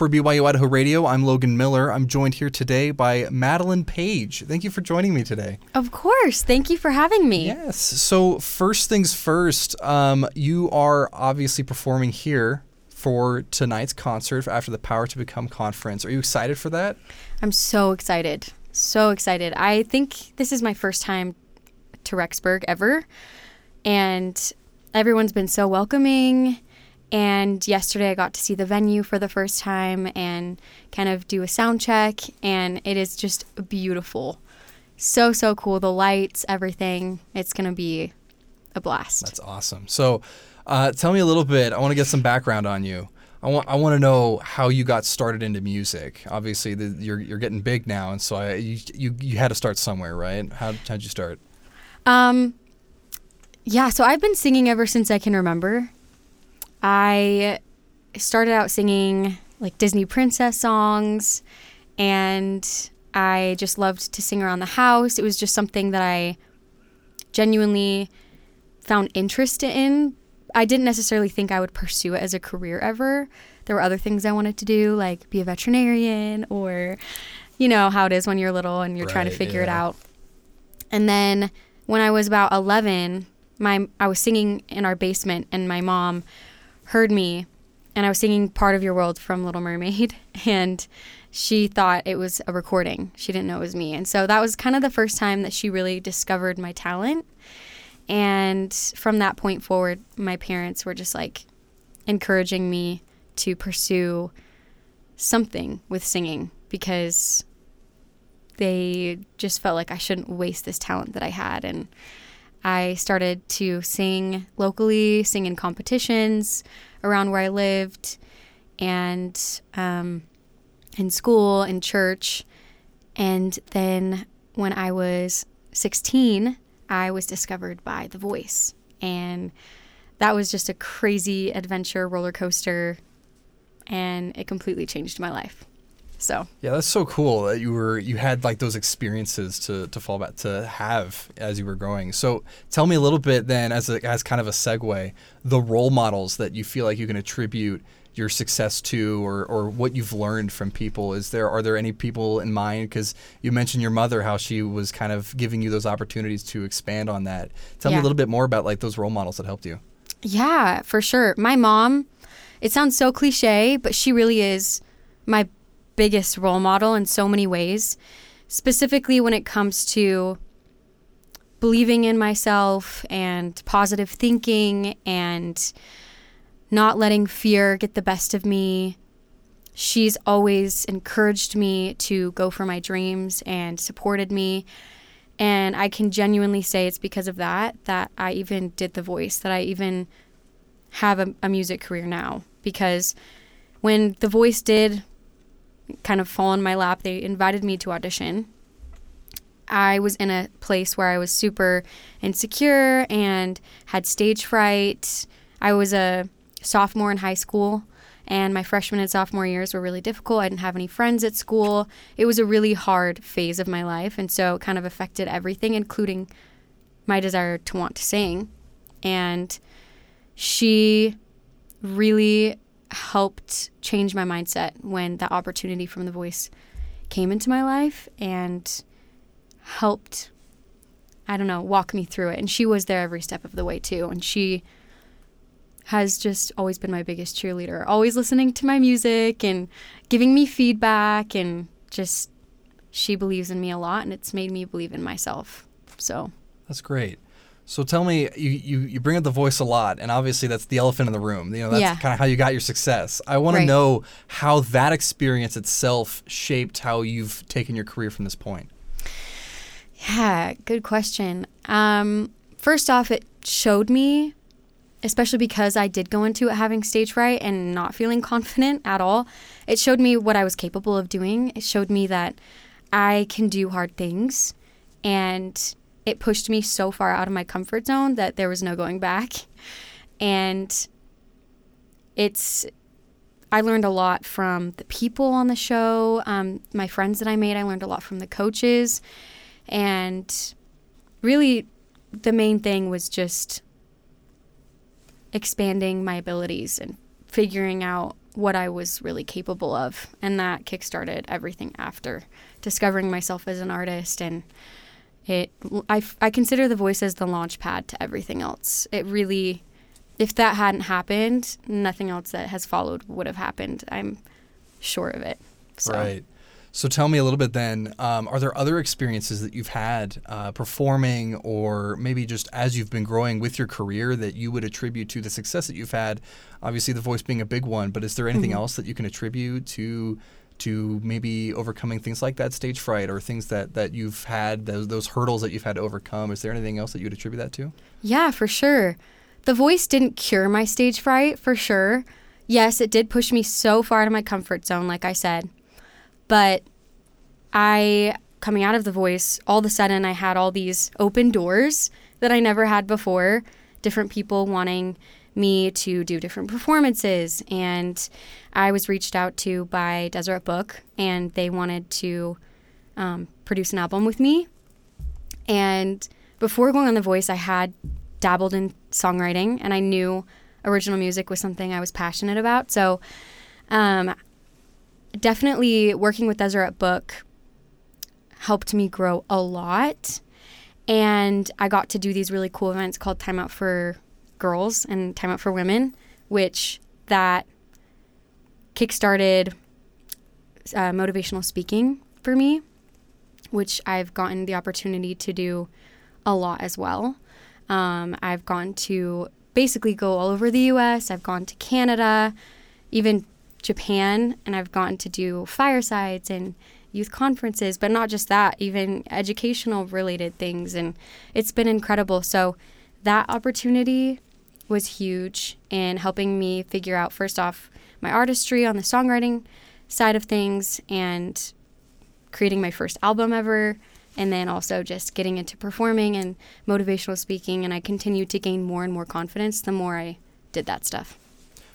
For BYU Idaho Radio, I'm Logan Miller. I'm joined here today by Madilyn Paige. Thank you for joining me today. Of course. Thank you for having me. Yes. So, first things first, um, you are obviously performing here for tonight's concert after the Power to Become conference. Are you excited for that? I'm so excited. So excited. I think this is my first time to Rexburg ever. And everyone's been so welcoming. And yesterday I got to see the venue for the first time and kind of do a sound check. And it is just beautiful. So, so cool. The lights, everything. It's going to be a blast. That's awesome. So, uh, tell me a little bit. I want to get some background on you. I want I want to know how you got started into music. Obviously, the, you're you're getting big now, and so I, you, you you had to start somewhere, right? How how'd you start? Um, yeah. So I've been singing ever since I can remember. I started out singing like Disney princess songs, and I just loved to sing around the house. It was just something that I genuinely found interest in I didn't necessarily think I would pursue it as a career ever. There were other things I wanted to do, like be a veterinarian or, you know, how it is when you're little and you're right, trying to figure yeah. it out. And then when I was about 11, my I was singing in our basement and my mom heard me and I was singing Part of Your World from Little Mermaid and she thought it was a recording. She didn't know it was me. And so that was kind of the first time that she really discovered my talent. And from that point forward, my parents were just like encouraging me to pursue something with singing because they just felt like I shouldn't waste this talent that I had. And I started to sing locally, sing in competitions around where I lived, and um, in school, in church. And then when I was 16, I was discovered by The Voice. And that was just a crazy adventure roller coaster. And it completely changed my life. So. Yeah, that's so cool that you were you had like those experiences to to fall back to have as you were growing. So tell me a little bit then, as a, as kind of a segue, the role models that you feel like you can attribute your success to or, or what you've learned from people. Is there are there any people in mind? Because you mentioned your mother how she was kind of giving you those opportunities to expand on that. Tell yeah. me a little bit more about like those role models that helped you. Yeah for sure. My mom it sounds so cliche but she really is my biggest role model in so many ways specifically when it comes to believing in myself and positive thinking and not letting fear get the best of me. She's always encouraged me to go for my dreams and supported me. And I can genuinely say it's because of that that I even did the voice, that I even have a, a music career now. Because when the voice did kind of fall in my lap, they invited me to audition. I was in a place where I was super insecure and had stage fright. I was a sophomore in high school and my freshman and sophomore years were really difficult. I didn't have any friends at school. It was a really hard phase of my life, and so it kind of affected everything, including my desire to want to sing. And she really helped change my mindset when that opportunity from The Voice came into my life and helped, I don't know, walk me through it. And she was there every step of the way, too. And she has just always been my biggest cheerleader. Always listening to my music and giving me feedback and just she believes in me a lot and it's made me believe in myself. So That's great. So tell me, you, you, you bring up the voice a lot, and obviously that's the elephant in the room. You know, that's yeah. kind of how you got your success. I want right. to know how that experience itself shaped how you've taken your career from this point. Yeah, good question. Um, first off, it showed me especially because I did go into it having stage fright and not feeling confident at all. It showed me what I was capable of doing. It showed me that I can do hard things. And it pushed me so far out of my comfort zone that there was no going back. And it's, I learned a lot from the people on the show, um, my friends that I made. I learned a lot from the coaches. And really, the main thing was just expanding my abilities and figuring out what I was really capable of. And that kickstarted everything after discovering myself as an artist. And it, I, I consider the voice as the launch pad to everything else. It really, if that hadn't happened, nothing else that has followed would have happened. I'm sure of it. So. Right. So tell me a little bit then. Um, are there other experiences that you've had uh, performing, or maybe just as you've been growing with your career, that you would attribute to the success that you've had? Obviously, the voice being a big one, but is there anything mm-hmm. else that you can attribute to to maybe overcoming things like that stage fright, or things that that you've had those those hurdles that you've had to overcome? Is there anything else that you would attribute that to? Yeah, for sure. The voice didn't cure my stage fright, for sure. Yes, it did push me so far out of my comfort zone, like I said but I, coming out of the voice, all of a sudden I had all these open doors that I never had before. Different people wanting me to do different performances. And I was reached out to by Deseret Book, and they wanted to um, produce an album with me. And before going on The Voice, I had dabbled in songwriting, and I knew original music was something I was passionate about. So um, definitely working with Deseret Book helped me grow a lot. And I got to do these really cool events called Time Out for Girls and Time Out for Women, which that kickstarted uh, motivational speaking for me, which I've gotten the opportunity to do a lot as well. Um, I've gone to basically go all over the US, I've gone to Canada, even Japan and I've gotten to do firesides and youth conferences, but not just that, even educational related things. And it's been incredible. So that opportunity was huge in helping me figure out, first off, my artistry on the songwriting side of things and creating my first album ever. And then also just getting into performing and motivational speaking. And I continued to gain more and more confidence the more I did that stuff.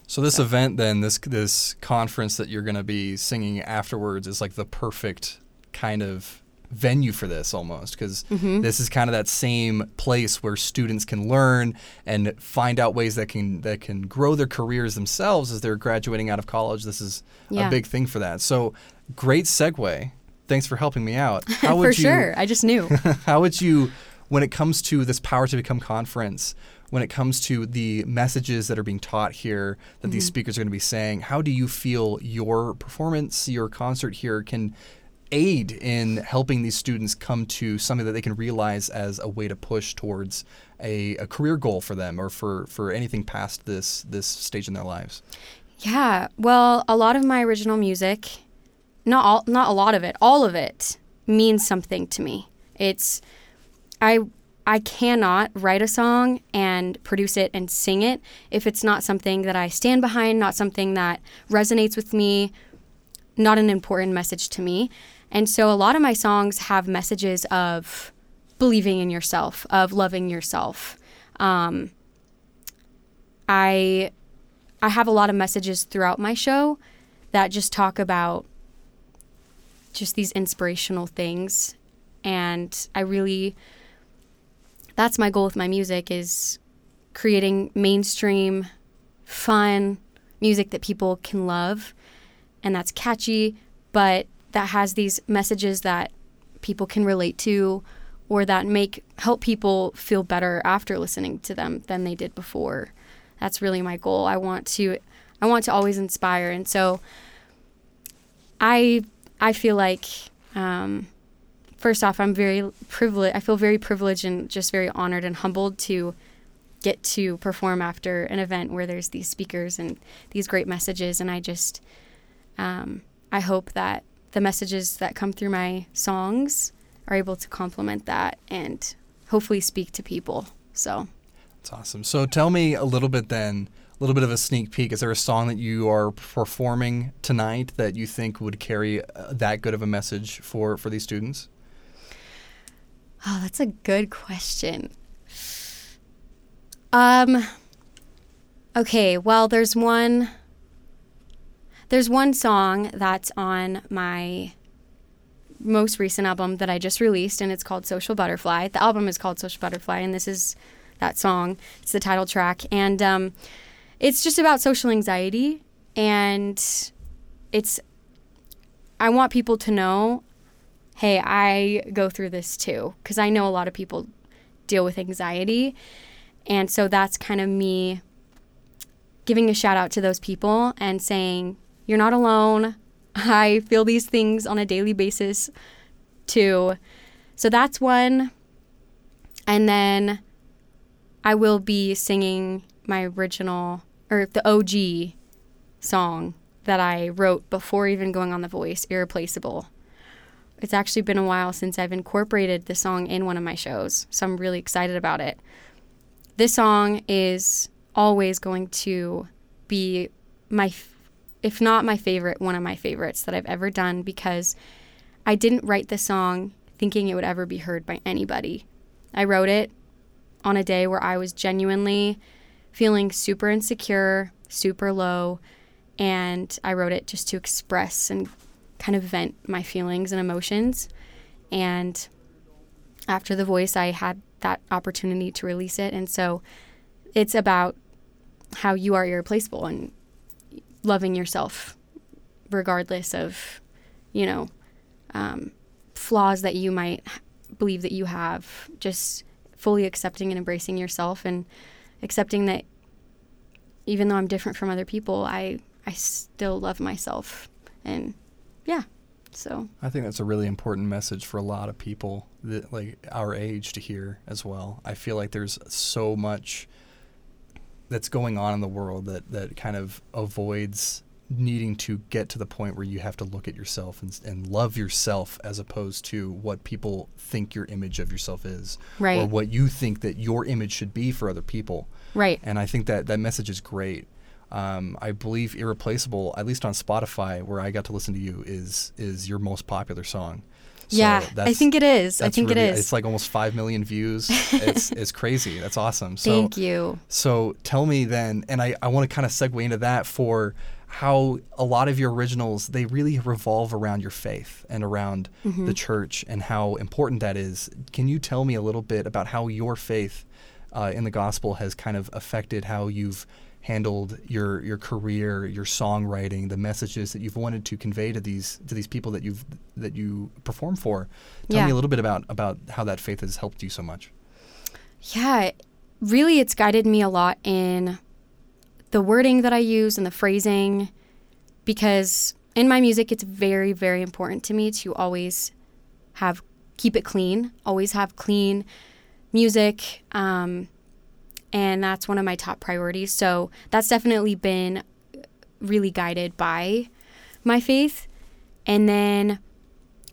So this so. event, then this this conference that you're going to be singing afterwards, is like the perfect kind of venue for this almost because mm-hmm. this is kind of that same place where students can learn and find out ways that can that can grow their careers themselves as they're graduating out of college. This is yeah. a big thing for that. So great segue. Thanks for helping me out. How would for you, sure. I just knew. how would you, when it comes to this Power to Become conference, when it comes to the messages that are being taught here that mm-hmm. these speakers are going to be saying how do you feel your performance your concert here can aid in helping these students come to something that they can realize as a way to push towards a, a career goal for them or for, for anything past this this stage in their lives yeah well a lot of my original music not all not a lot of it all of it means something to me it's i I cannot write a song and produce it and sing it if it's not something that I stand behind, not something that resonates with me, not an important message to me. And so a lot of my songs have messages of believing in yourself, of loving yourself. Um, I I have a lot of messages throughout my show that just talk about just these inspirational things and I really that's my goal with my music is creating mainstream fun music that people can love and that's catchy but that has these messages that people can relate to or that make help people feel better after listening to them than they did before that's really my goal i want to i want to always inspire and so i i feel like um, first off, I'm very privileged. I feel very privileged and just very honored and humbled to get to perform after an event where there's these speakers and these great messages. And I just, um, I hope that the messages that come through my songs are able to complement that and hopefully speak to people. So that's awesome. So tell me a little bit then, a little bit of a sneak peek. Is there a song that you are performing tonight that you think would carry uh, that good of a message for for these students? Oh, that's a good question. Um Okay, well there's one there's one song that's on my most recent album that I just released and it's called Social Butterfly. The album is called Social Butterfly and this is that song. It's the title track and um it's just about social anxiety and it's I want people to know, hey, I go through this too because I know a lot of people deal with anxiety. And so that's kind of me giving a shout out to those people and saying, you're not alone. I feel these things on a daily basis too. So that's one. And then I will be singing my original or the OG song that I wrote before even going on The Voice, Irreplaceable. It's actually been a while since I've incorporated the song in one of my shows, so I'm really excited about it. This song is always going to be my, if not my favorite, one of my favorites that I've ever done because I didn't write the song thinking it would ever be heard by anybody. I wrote it on a day where I was genuinely feeling super insecure, super low, and I wrote it just to express and kind of vent my feelings and emotions. And after The Voice, I had that opportunity to release it. And so it's about how you are irreplaceable and loving yourself regardless of, you know, um, flaws that you might believe that you have. Just fully accepting and embracing yourself and accepting that even though I'm different from other people, I I still love myself. And yeah, so I think that's a really important message for a lot of people that like our age to hear as well. I feel like there's so much that's going on in the world that that kind of avoids needing to get to the point where you have to look at yourself and, and love yourself as opposed to what people think your image of yourself is right. or what you think that your image should be for other people right and i think that that message is great um, I believe "Irreplaceable," at least on Spotify, where I got to listen to you, is is your most popular song. So yeah, I think it is. I think really, it is. It's like almost five million views. it's it's crazy. That's awesome. So, Thank you. So tell me then, and I, I want to kind of segue into that for how a lot of your originals they really revolve around your faith and around mm-hmm. the church and how important that is. Can you tell me a little bit about how your faith uh, in the gospel has kind of affected how you've handled your your career, your songwriting, the messages that you've wanted to convey to these to these people that you've that you perform for. Tell yeah. me a little bit about about how that faith has helped you so much. Yeah, really, it's guided me a lot in the wording that I use and the phrasing, because in my music, it's very very important to me to always have keep it clean, always have clean music. Um, and that's one of my top priorities. So that's definitely been really guided by my faith. And then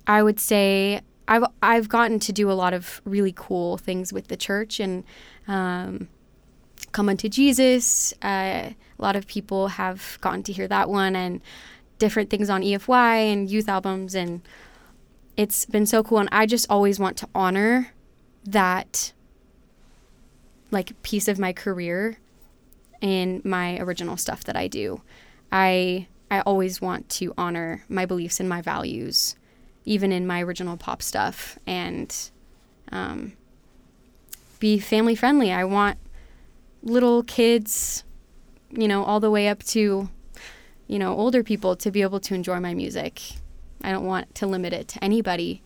I would say I've I've gotten to do a lot of really cool things with the church and um, come unto Jesus. Uh, a lot of people have gotten to hear that one and different things on EFY and youth albums and it's been so cool and I just always want to honor that like piece of my career in my original stuff that I do. I I always want to honor my beliefs and my values, even in my original pop stuff, and um, be family friendly. I want little kids, you know, all the way up to, you know, older people to be able to enjoy my music. I don't want to limit it to anybody.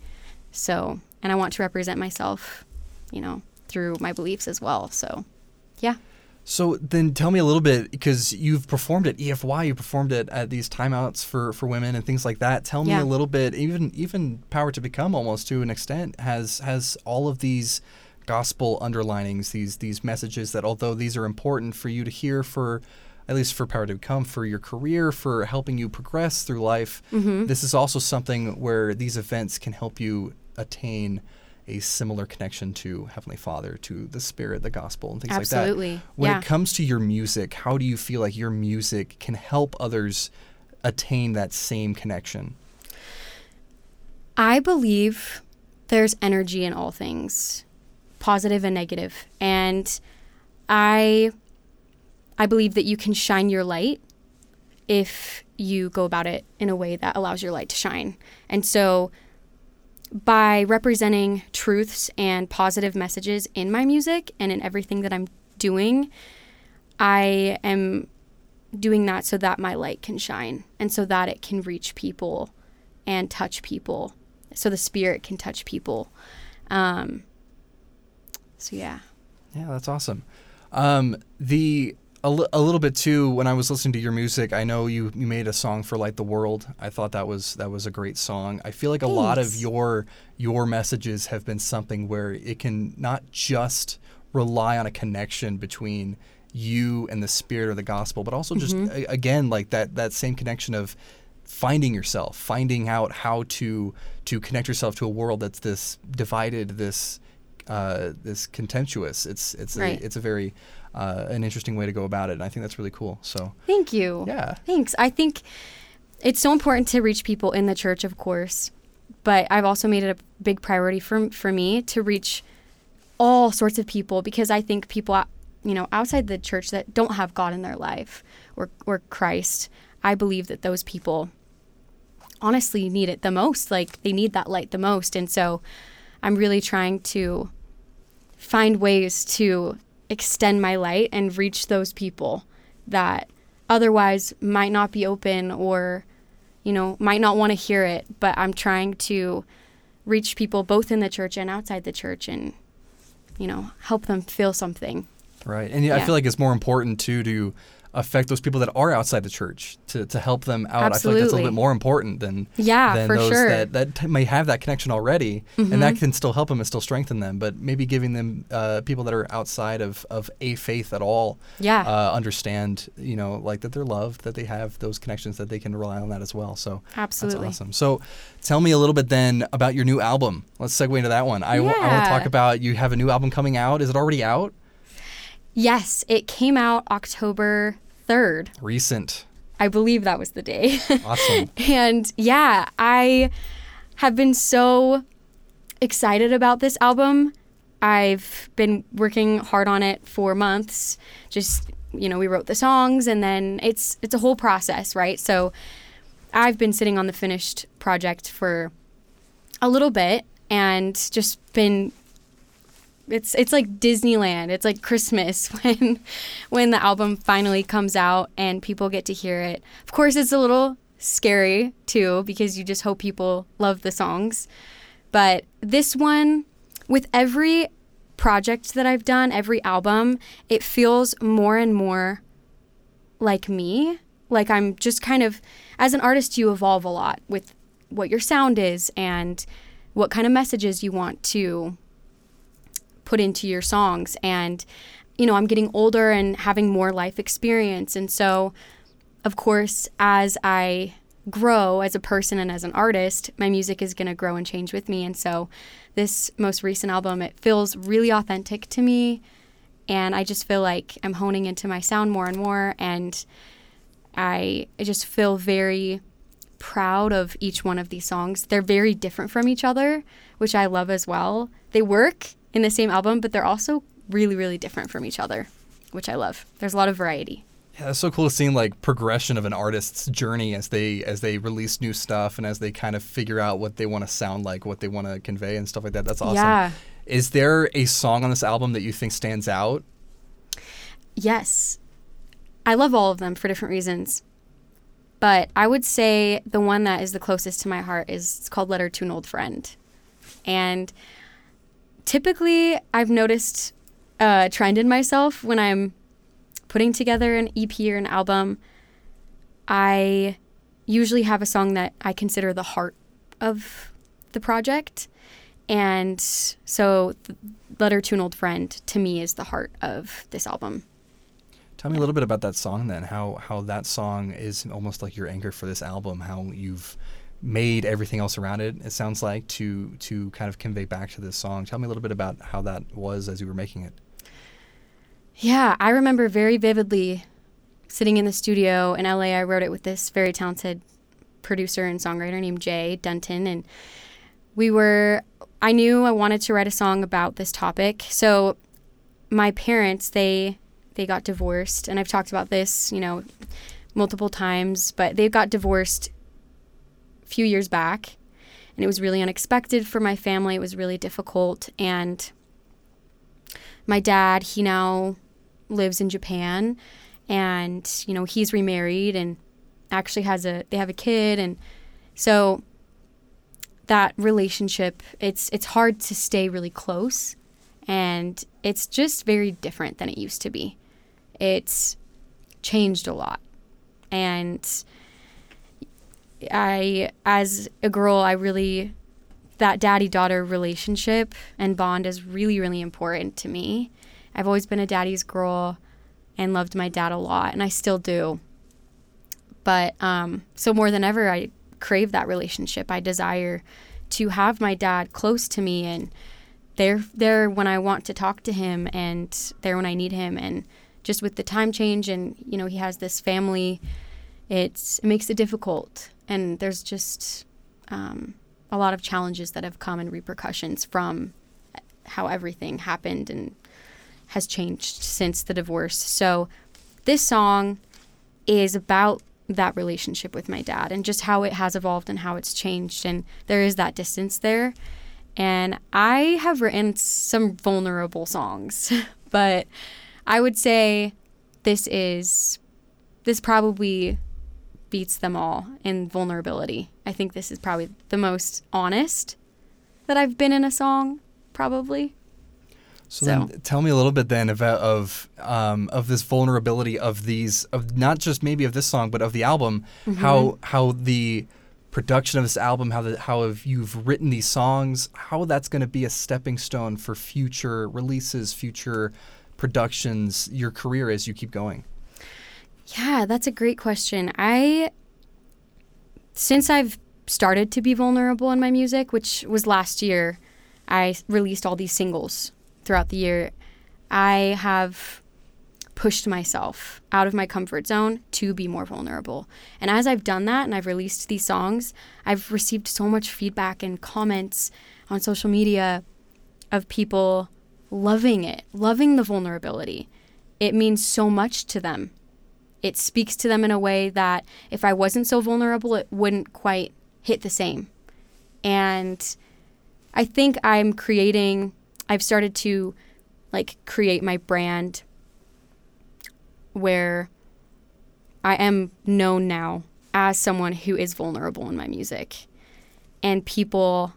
So, and I want to represent myself, you know, through my beliefs as well. So, yeah. So then tell me a little bit because you've performed at EFY, you performed at, at these timeouts for, for women and things like that. Tell me yeah. a little bit, even even Power to Become almost to an extent has has all of these gospel underlinings, these these messages that although these are important for you to hear for at least for Power to Become, for your career, for helping you progress through life, mm-hmm. this is also something where these events can help you attain a similar connection to Heavenly Father, to the Spirit, the gospel, and things Absolutely. like that. Absolutely. When yeah. it comes to your music, how do you feel like your music can help others attain that same connection? I believe there's energy in all things, positive and negative. And I I believe that you can shine your light if you go about it in a way that allows your light to shine. And so by representing truths and positive messages in my music and in everything that I'm doing, I am doing that so that my light can shine and so that it can reach people and touch people so the spirit can touch people um, so yeah Yeah, that's awesome. Um, the a, li- a little bit too. When I was listening to your music, I know you you made a song for Light the World. I thought that was that was a great song. I feel like a lot of your your messages have been something where it can not just rely on a connection between you and the spirit or the gospel, but also just Mm-hmm. a- again like that that same connection of finding yourself, finding out how to to connect yourself to a world that's this divided, this uh, this contemptuous. It's it's Right. a, it's a very uh, an interesting way to go about it, and I think that's really cool. So thank you yeah, Thanks. I think it's so important to reach people in the church, of course, but I've also made it a big priority for for me to reach all sorts of people because I think people, you know, outside the church that don't have God in their life or or Christ, I believe that those people honestly need it the most. Like they need that light the most, and so I'm really trying to find ways to extend my light and reach those people that otherwise might not be open or you know might not want to hear it. But i'm trying to reach people both in the church and outside the church and you know help them feel something. Right. And yeah, I feel like it's more important too to affect those people that are outside the church to, to help them out. I feel like that's a little bit more important than Yeah, than for those sure. that that may have that connection already, and that Mhm. can still help them and still strengthen them. But maybe giving them uh, people that are outside of, of a faith at all yeah uh, understand, you know, like that they're loved, that they have those connections, that they can rely on that as well. So absolutely that's awesome. So, tell me a little bit then about your new album. Let's segue into that one. I, want to talk about you have a new album coming out. Is it already out? yes it came out october 3rd Recent. i believe that was the day Awesome. And yeah, I have been so excited about this album. I've been working hard on it for months. Just, you know, we wrote the songs and then it's it's a whole process, right? So I've been sitting on the finished project for a little bit and just been it's it's like Disneyland. It's like Christmas when when the album finally comes out and people get to hear it. Of course, it's a little scary too because you just hope people love the songs. But this one with every project that I've done, every album, it feels more and more like me. Like I'm just kind of as an artist you evolve a lot with what your sound is and what kind of messages you want to put into your songs. And you know i'm getting older and having more life experience. And so of course as i grow as a person and as an artist my music is going to grow and change with me. And so this most recent album it feels really authentic to me. And i just feel like i'm honing into my sound more and more. And i, I just feel very proud of each one of these songs. They're very different from each other, which I love as well. They work in the same album, but they're also really, really different from each other, which I love. There's a lot of variety. Yeah, it's so cool to see like progression of an artist's journey as they as they release new stuff and as they kind of figure out what they want to sound like, what they want to convey and stuff like that. That's awesome. Yeah. Is there a song on this album that you think stands out? Yes. I love all of them for different reasons. But I would say the one that is the closest to my heart is it's called Letter to an Old Friend. And typically I've noticed uh, a trend in myself when I'm putting together an EP or an album. I usually have a song that I consider the heart of the project. And so Letter to an Old Friend to me is the heart of this album. Tell me a little bit about that song then. How how that song is almost like your anchor for this album. How you've made everything else around it. It sounds like to to kind of convey back to this song. Tell me a little bit about how that was as you were making it. Yeah, I remember very vividly sitting in the studio in LA. I wrote it with this very talented producer and songwriter named Jay Denton. And we were, I knew I wanted to write a song about this topic. So my parents, they, they got divorced. And I've talked about this, you know, multiple times, but they got divorced few years back. And it was really unexpected for my family. It was really difficult. And my dad, he now lives in Japan and you know he's remarried and actually has a they have a kid and so that relationship it's it's hard to stay really close and it's just very different than it used to be it's changed a lot and i as a girl i really that daddy daughter relationship and bond is really really important to me. I've always been a daddy's girl and loved my dad a lot and i still do. But um, so more than ever i crave that relationship. I desire to have my dad close to me and there there when I want to talk to him and there when I need him. And just with the time change and you know he has this family it's it makes it difficult and there's just um, a lot of challenges that have come and repercussions from how everything happened and has changed since the divorce. So this song is about that relationship with my dad and just how it has evolved and how it's changed. And there is that distance there. And I have written some vulnerable songs, but I would say this is this probably beats them all in vulnerability. I think this is probably the most honest that I've been in a song, probably. So, so. Then tell me a little bit then about of um, of this vulnerability of these of not just maybe of this song but of the album mm-hmm. how how the production of this album, how the, how have you've written these songs, how that's going to be a stepping stone for future releases, future productions, your career as you keep going. Yeah, that's a great question. I since I've started to be vulnerable in my music, which was last year, I released all these singles throughout the year. I have pushed myself out of my comfort zone to be more vulnerable. And as I've done that and I've released these songs, I've received so much feedback and comments on social media of people loving it, loving the vulnerability. It means so much to them. It speaks to them in a way that if I wasn't so vulnerable, it wouldn't quite hit the same. And I think I'm creating, I've started to like create my brand where I am known now as someone who is vulnerable in my music. And people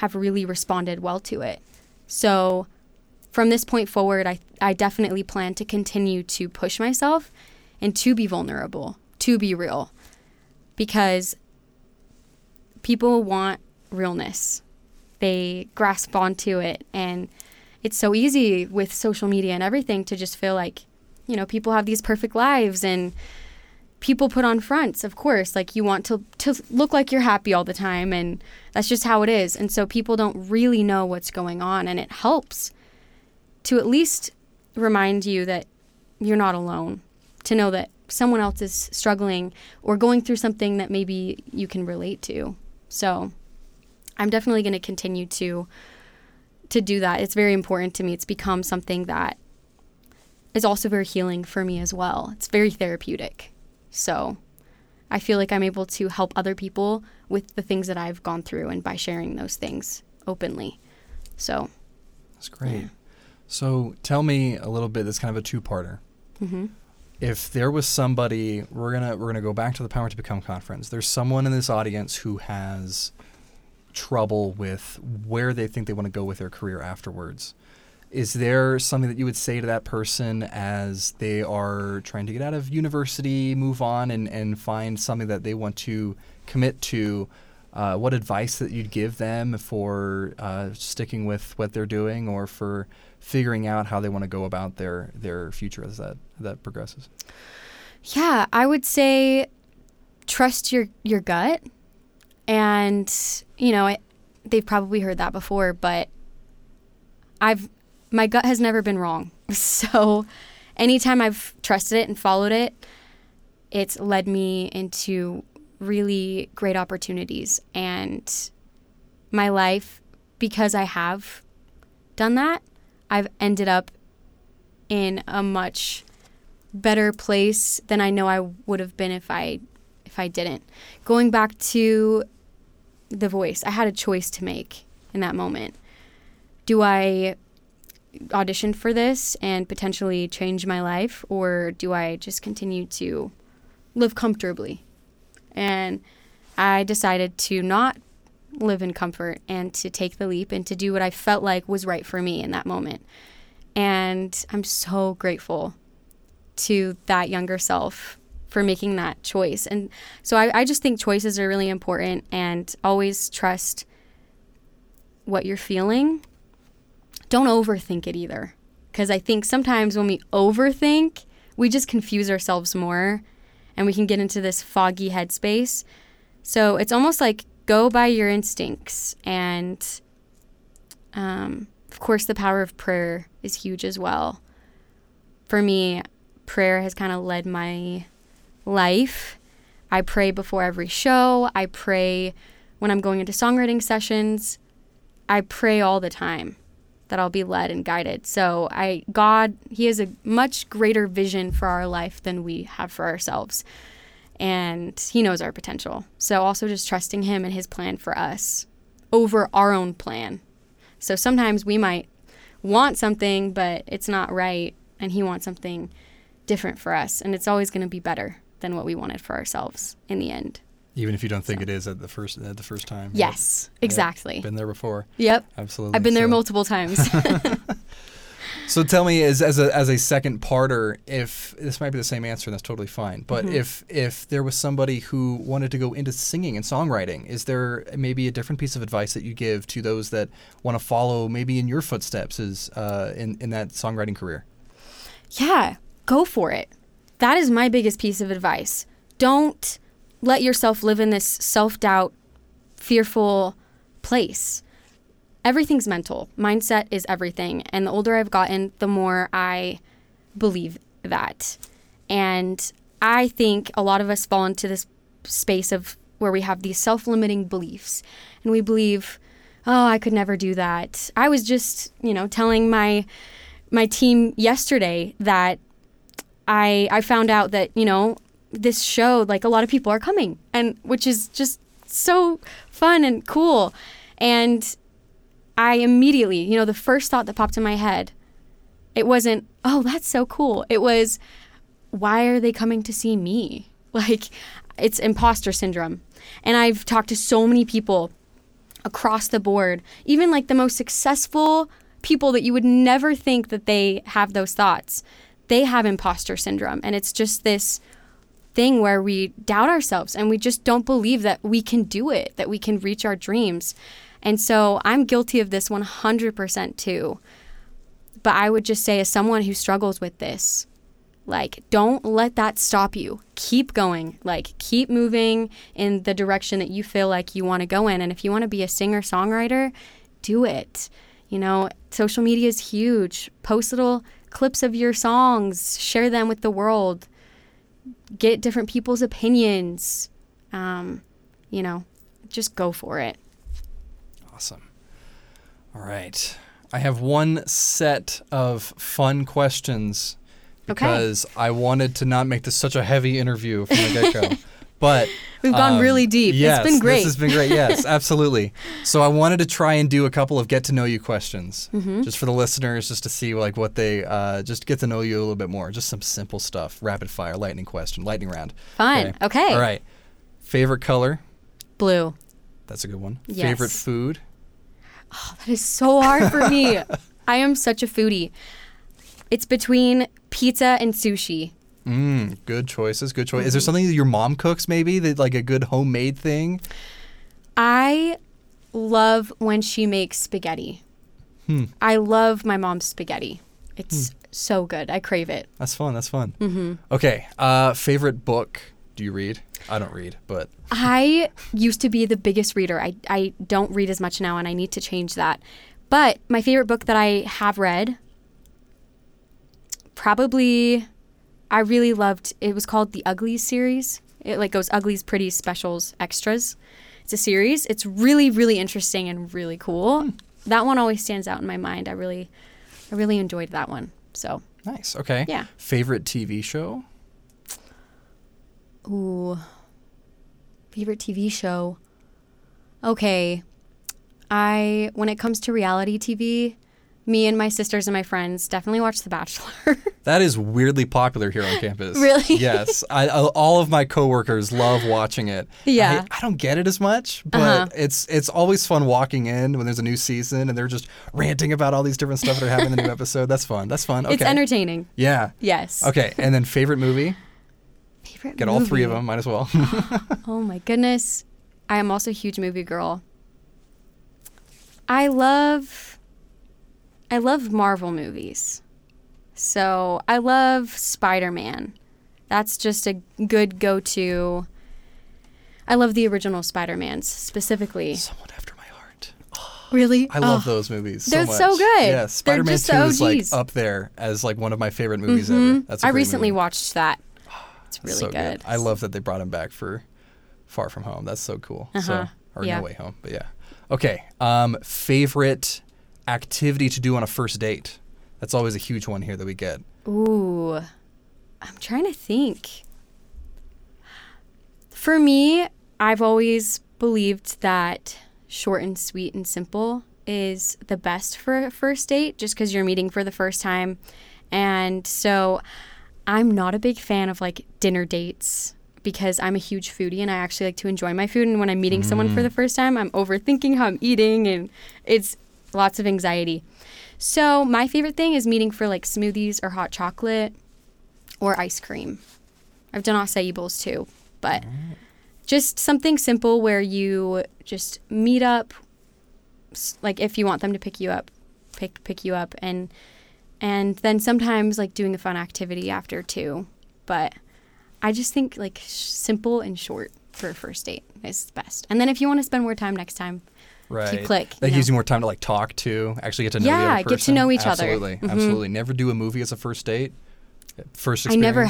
have really responded well to it. So from this point forward, I, I definitely plan to continue to push myself and to be vulnerable, to be real, because people want realness. They grasp onto it. And it's so easy with social media and everything to just feel like you know, people have these perfect lives and people put on fronts, of course. Like you want to to look like you're happy all the time and that's just how it is. And so people don't really know what's going on and it helps to at least remind you that you're not alone. To know that someone else is struggling or going through something that maybe you can relate to. So, I'm definitely going to continue to to do that. It's very important to me. It's become something that is also very healing for me as well. It's very therapeutic. So I feel like I'm able to help other people with the things that I've gone through and by sharing those things openly. So that's great. Yeah. So tell me a little bit. That's kind of a two-parter. Mm-hmm. If there was somebody, we're gonna we're gonna go back to the Power to Become conference. There's someone in this audience who has trouble with where they think they want to go with their career afterwards is there something that you would say to that person as they are trying to get out of university, move on, and, and find something that they want to commit to? Uh, what advice that you'd give them for uh, sticking with what they're doing, or for figuring out how they want to go about their their future as that that progresses? Yeah, I would say trust your your gut, and you know they've probably heard that before, but I've my gut has never been wrong. So anytime I've trusted it and followed it, it's led me into really great opportunities. And my life, because I have done that, I've ended up in a much better place than I know I would have been if I if I didn't. Going back to the voice, I had a choice to make in that moment. Do I audition for this and potentially change my life, or do I just continue to live comfortably? And I decided to not live in comfort and to take the leap and to do what I felt like was right for me in that moment. And I'm so grateful to that younger self for making that choice. And so I, I just think choices are really important and always trust what you're feeling. Don't overthink it either. Because I think sometimes when we overthink, we just confuse ourselves more and we can get into this foggy headspace. So it's almost like go by your instincts. And um, of course, the power of prayer is huge as well. For me, prayer has kind of led my life. I pray before every show, I pray when I'm going into songwriting sessions. I pray all the time that I'll be led and guided. So I God, he has a much greater vision for our life than we have for ourselves. And he knows our potential. So also just trusting him and his plan for us over our own plan. So sometimes we might want something but it's not right and he wants something different for us and it's always going to be better than what we wanted for ourselves in the end. Even if you don't think so. it is at the first at the first time. Yes, exactly. Been there before. Yep. Absolutely. I've been so. there multiple times. so tell me, as, as a as a second parter, if this might be the same answer, and that's totally fine. But mm-hmm. if if there was somebody who wanted to go into singing and songwriting, is there maybe a different piece of advice that you give to those that want to follow maybe in your footsteps as uh, in in that songwriting career? Yeah, go for it. That is my biggest piece of advice. Don't let yourself live in this self doubt, fearful place. Everything's mental. Mindset is everything. And the older I've gotten, the more I believe that. And I think a lot of us fall into this space of where we have these self limiting beliefs and we believe, oh, I could never do that. I was just, you know, telling my my team yesterday that I I found out that, you know, this show like a lot of people are coming and which is just so fun and cool. And I immediately, you know, the first thought that popped in my head, it wasn't, "Oh, that's so cool." It was, "Why are they coming to see me?" Like it's imposter syndrome. And I've talked to so many people across the board, even like the most successful people that you would never think that they have those thoughts they have imposter syndrome. And it's just this thing where we doubt ourselves and we just don't believe that we can do it, that we can reach our dreams. And so I'm guilty of this 100% too. But I would just say, as someone who struggles with this, like, don't let that stop you. Keep going. Like, keep moving in the direction that you feel like you want to go in. And if you want to be a singer songwriter, do it. You know, social media is huge. Post little clips of your songs, share them with the world, get different people's opinions. Um, you know, just go for it. Awesome. All right. I have one set of fun questions because okay. I wanted to not make this such a heavy interview from the get go. But we've gone um, really deep. Yes, it's been great. This has been great. Yes, absolutely. So I wanted to try and do a couple of get to know you questions, mm-hmm. just for the listeners, just to see like what they uh, just get to know you a little bit more. Just some simple stuff. Rapid fire, lightning question, lightning round. Fine. Okay. okay. All right. Favorite color? Blue. That's a good one. Yes. Favorite food? Oh, that is so hard for me. I am such a foodie. It's between pizza and sushi. Mm, good choices. Good choice. Mm-hmm. Is there something that your mom cooks? Maybe that like a good homemade thing. I love when she makes spaghetti. Hmm. I love my mom's spaghetti. It's hmm. so good. I crave it. That's fun. That's fun. Mm-hmm. Okay. Uh, favorite book? Do you read? I don't read, but I used to be the biggest reader. I I don't read as much now, and I need to change that. But my favorite book that I have read, probably I really loved it was called the Uglies series. It like goes Uglies, Pretty, Specials, Extras. It's a series. It's really, really interesting and really cool. Hmm. That one always stands out in my mind. I really I really enjoyed that one. So Nice. Okay. Yeah. Favorite TV show? Ooh. Favorite TV show. Okay. I when it comes to reality TV, me and my sisters and my friends definitely watch The Bachelor. That is weirdly popular here on campus. Really? Yes. I, I, all of my coworkers love watching it. Yeah. I, I don't get it as much, but Uh-huh. it's it's always fun walking in when there's a new season and they're just ranting about all these different stuff that are happening in the new episode. That's fun. That's fun. Okay. It's entertaining. Yeah. Yes. Okay. And then favorite movie? Favorite Get all three of them. Might as well. Oh my goodness. I am also a huge movie girl. I love I love Marvel movies. So, I love Spider-Man. That's just a good go-to. I love the original Spider-Mans specifically. Someone after my heart. Really? I love Oh, those movies. they're so, so good. Yeah, Spider-Man just 2 is like up there as like one of my favorite movies ever. Mhm. That's a I recently movie. watched that. It's really so good. I love that they brought him back for Far From Home. That's so cool. So Uh-huh. or Yeah. No Way Home, but yeah. Okay. Um, favorite activity to do on a first date. That's always a huge one here that we get. Ooh, I'm trying to think. For me, I've always believed that short and sweet and simple is the best for a first date just because you're meeting for the first time. And so I'm not a big fan of like dinner dates because I'm a huge foodie and I actually like to enjoy my food. And when I'm meeting someone for the mm. first time, I'm overthinking how I'm eating and it's lots of anxiety. So my favorite thing is meeting for like smoothies or hot chocolate or ice cream. I've done acai bowls too, but just something simple where you just meet up like if you want them to pick you up, pick pick you up and and then sometimes like doing a fun activity after too. But I just think like sh- simple and short for a first date is best. And then if you want to spend more time next time, Right. click, That you gives know. you more time to like talk to, actually get to know Yeah, get to know each other. Absolutely. Mhm. Absolutely. Never do a movie as a first date. First I experience. never Yeah,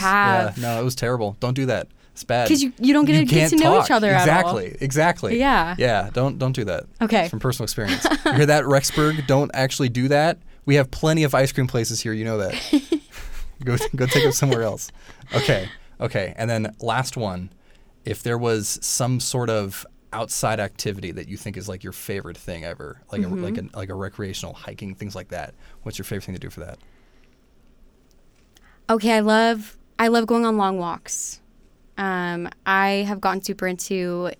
have. no, it was terrible. Don't do that. It's bad. 'Cause you- you don't get to get to know each other at all. Exactly. Exactly. Yeah. Yeah. Don't don't do that. Okay. From personal experience. you hear that, Rexburg? Don't actually do that. We have plenty of ice cream places here. You know that. go go take it somewhere else. Okay. Okay. And then last one, if there was some sort of outside activity that you think is like your favorite thing ever, like Mm-hmm. a, like a like a recreational hiking, things like that. What's your favorite thing to do for that? Okay, I love I love going on long walks. Um, I have gotten super into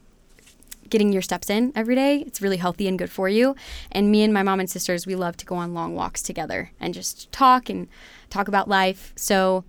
getting your steps in every day. It's really healthy and good for you. And me and my mom and sisters, we love to go on long walks together and just talk and talk about life. So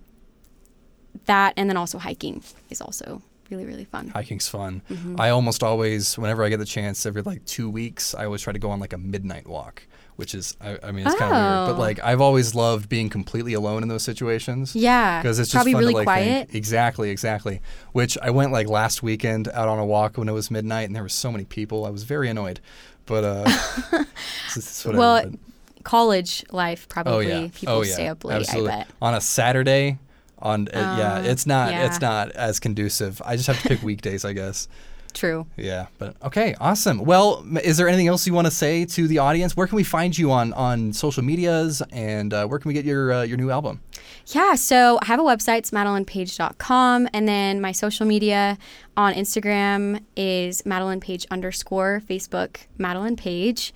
that and then also hiking is also really really fun. Hiking's fun. Mm-hmm. I almost always, whenever I get the chance, every like two weeks, I always try to go on like a midnight walk, which is, I, I mean, it's kind of weird, but Oh. like I've always loved being completely alone in those situations. Yeah, because it's just probably fun really to, like, quiet. Think. Exactly, exactly. Which I went like last weekend out on a walk when it was midnight, and there were so many people. I was very annoyed, but uh, it's, it's whatever, Well, college life oh probably yeah, people oh yeah, stay up late. absolutely. I bet. On a Saturday, on uh, yeah, Uh, it's not yeah. it's not as conducive. I just have to pick weekdays, I guess. True. Yeah, but okay, awesome. Well, is there anything else you want to say to the audience? Where can we find you on on social medias, and uh, where can we get your uh, your new album? Yeah, so I have a website, it's madilynpaige.com, and then my social media on Instagram is Madilyn Paige underscore, Facebook Madilyn Paige.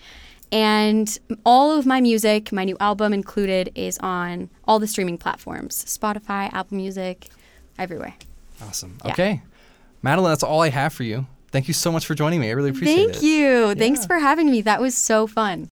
And all of my music, my new album included, is on all the streaming platforms Spotify, Apple Music, everywhere. Awesome. Yeah. Okay, Madilyn, that's all I have for you. Thank you so much for joining me. I really appreciate Thank it. Thank you. Thanks for having me. That was so fun.